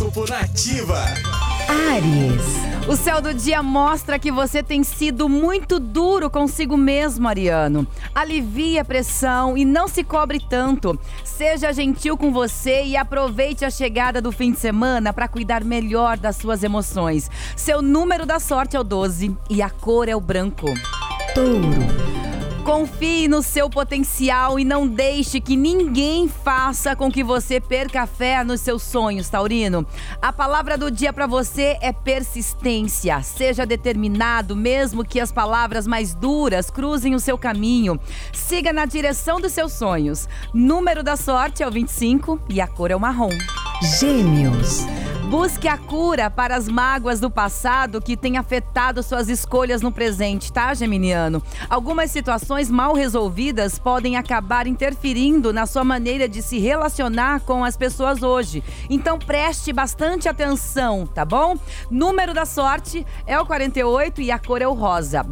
Horóscopo Nativa. Ares. O céu do dia mostra que você tem sido muito duro consigo mesmo, Ariano. Alivie a pressão e não se cobre tanto. Seja gentil com você e aproveite a chegada do fim de semana para cuidar melhor das suas emoções. Seu número da sorte é o 12 e a cor é o branco. Touro. Confie no seu potencial e não deixe que ninguém faça com que você perca a fé nos seus sonhos, Taurino. A palavra do dia para você é persistência. Seja determinado, mesmo que as palavras mais duras cruzem o seu caminho. Siga na direção dos seus sonhos. Número da sorte é o 25 e a cor é o marrom. Gêmeos. Busque a cura para as mágoas do passado que têm afetado suas escolhas no presente, tá, Geminiano? Algumas situações mal resolvidas podem acabar interferindo na sua maneira de se relacionar com as pessoas hoje. Então preste bastante atenção, tá bom? Número da sorte é o 48 e a cor é o rosa.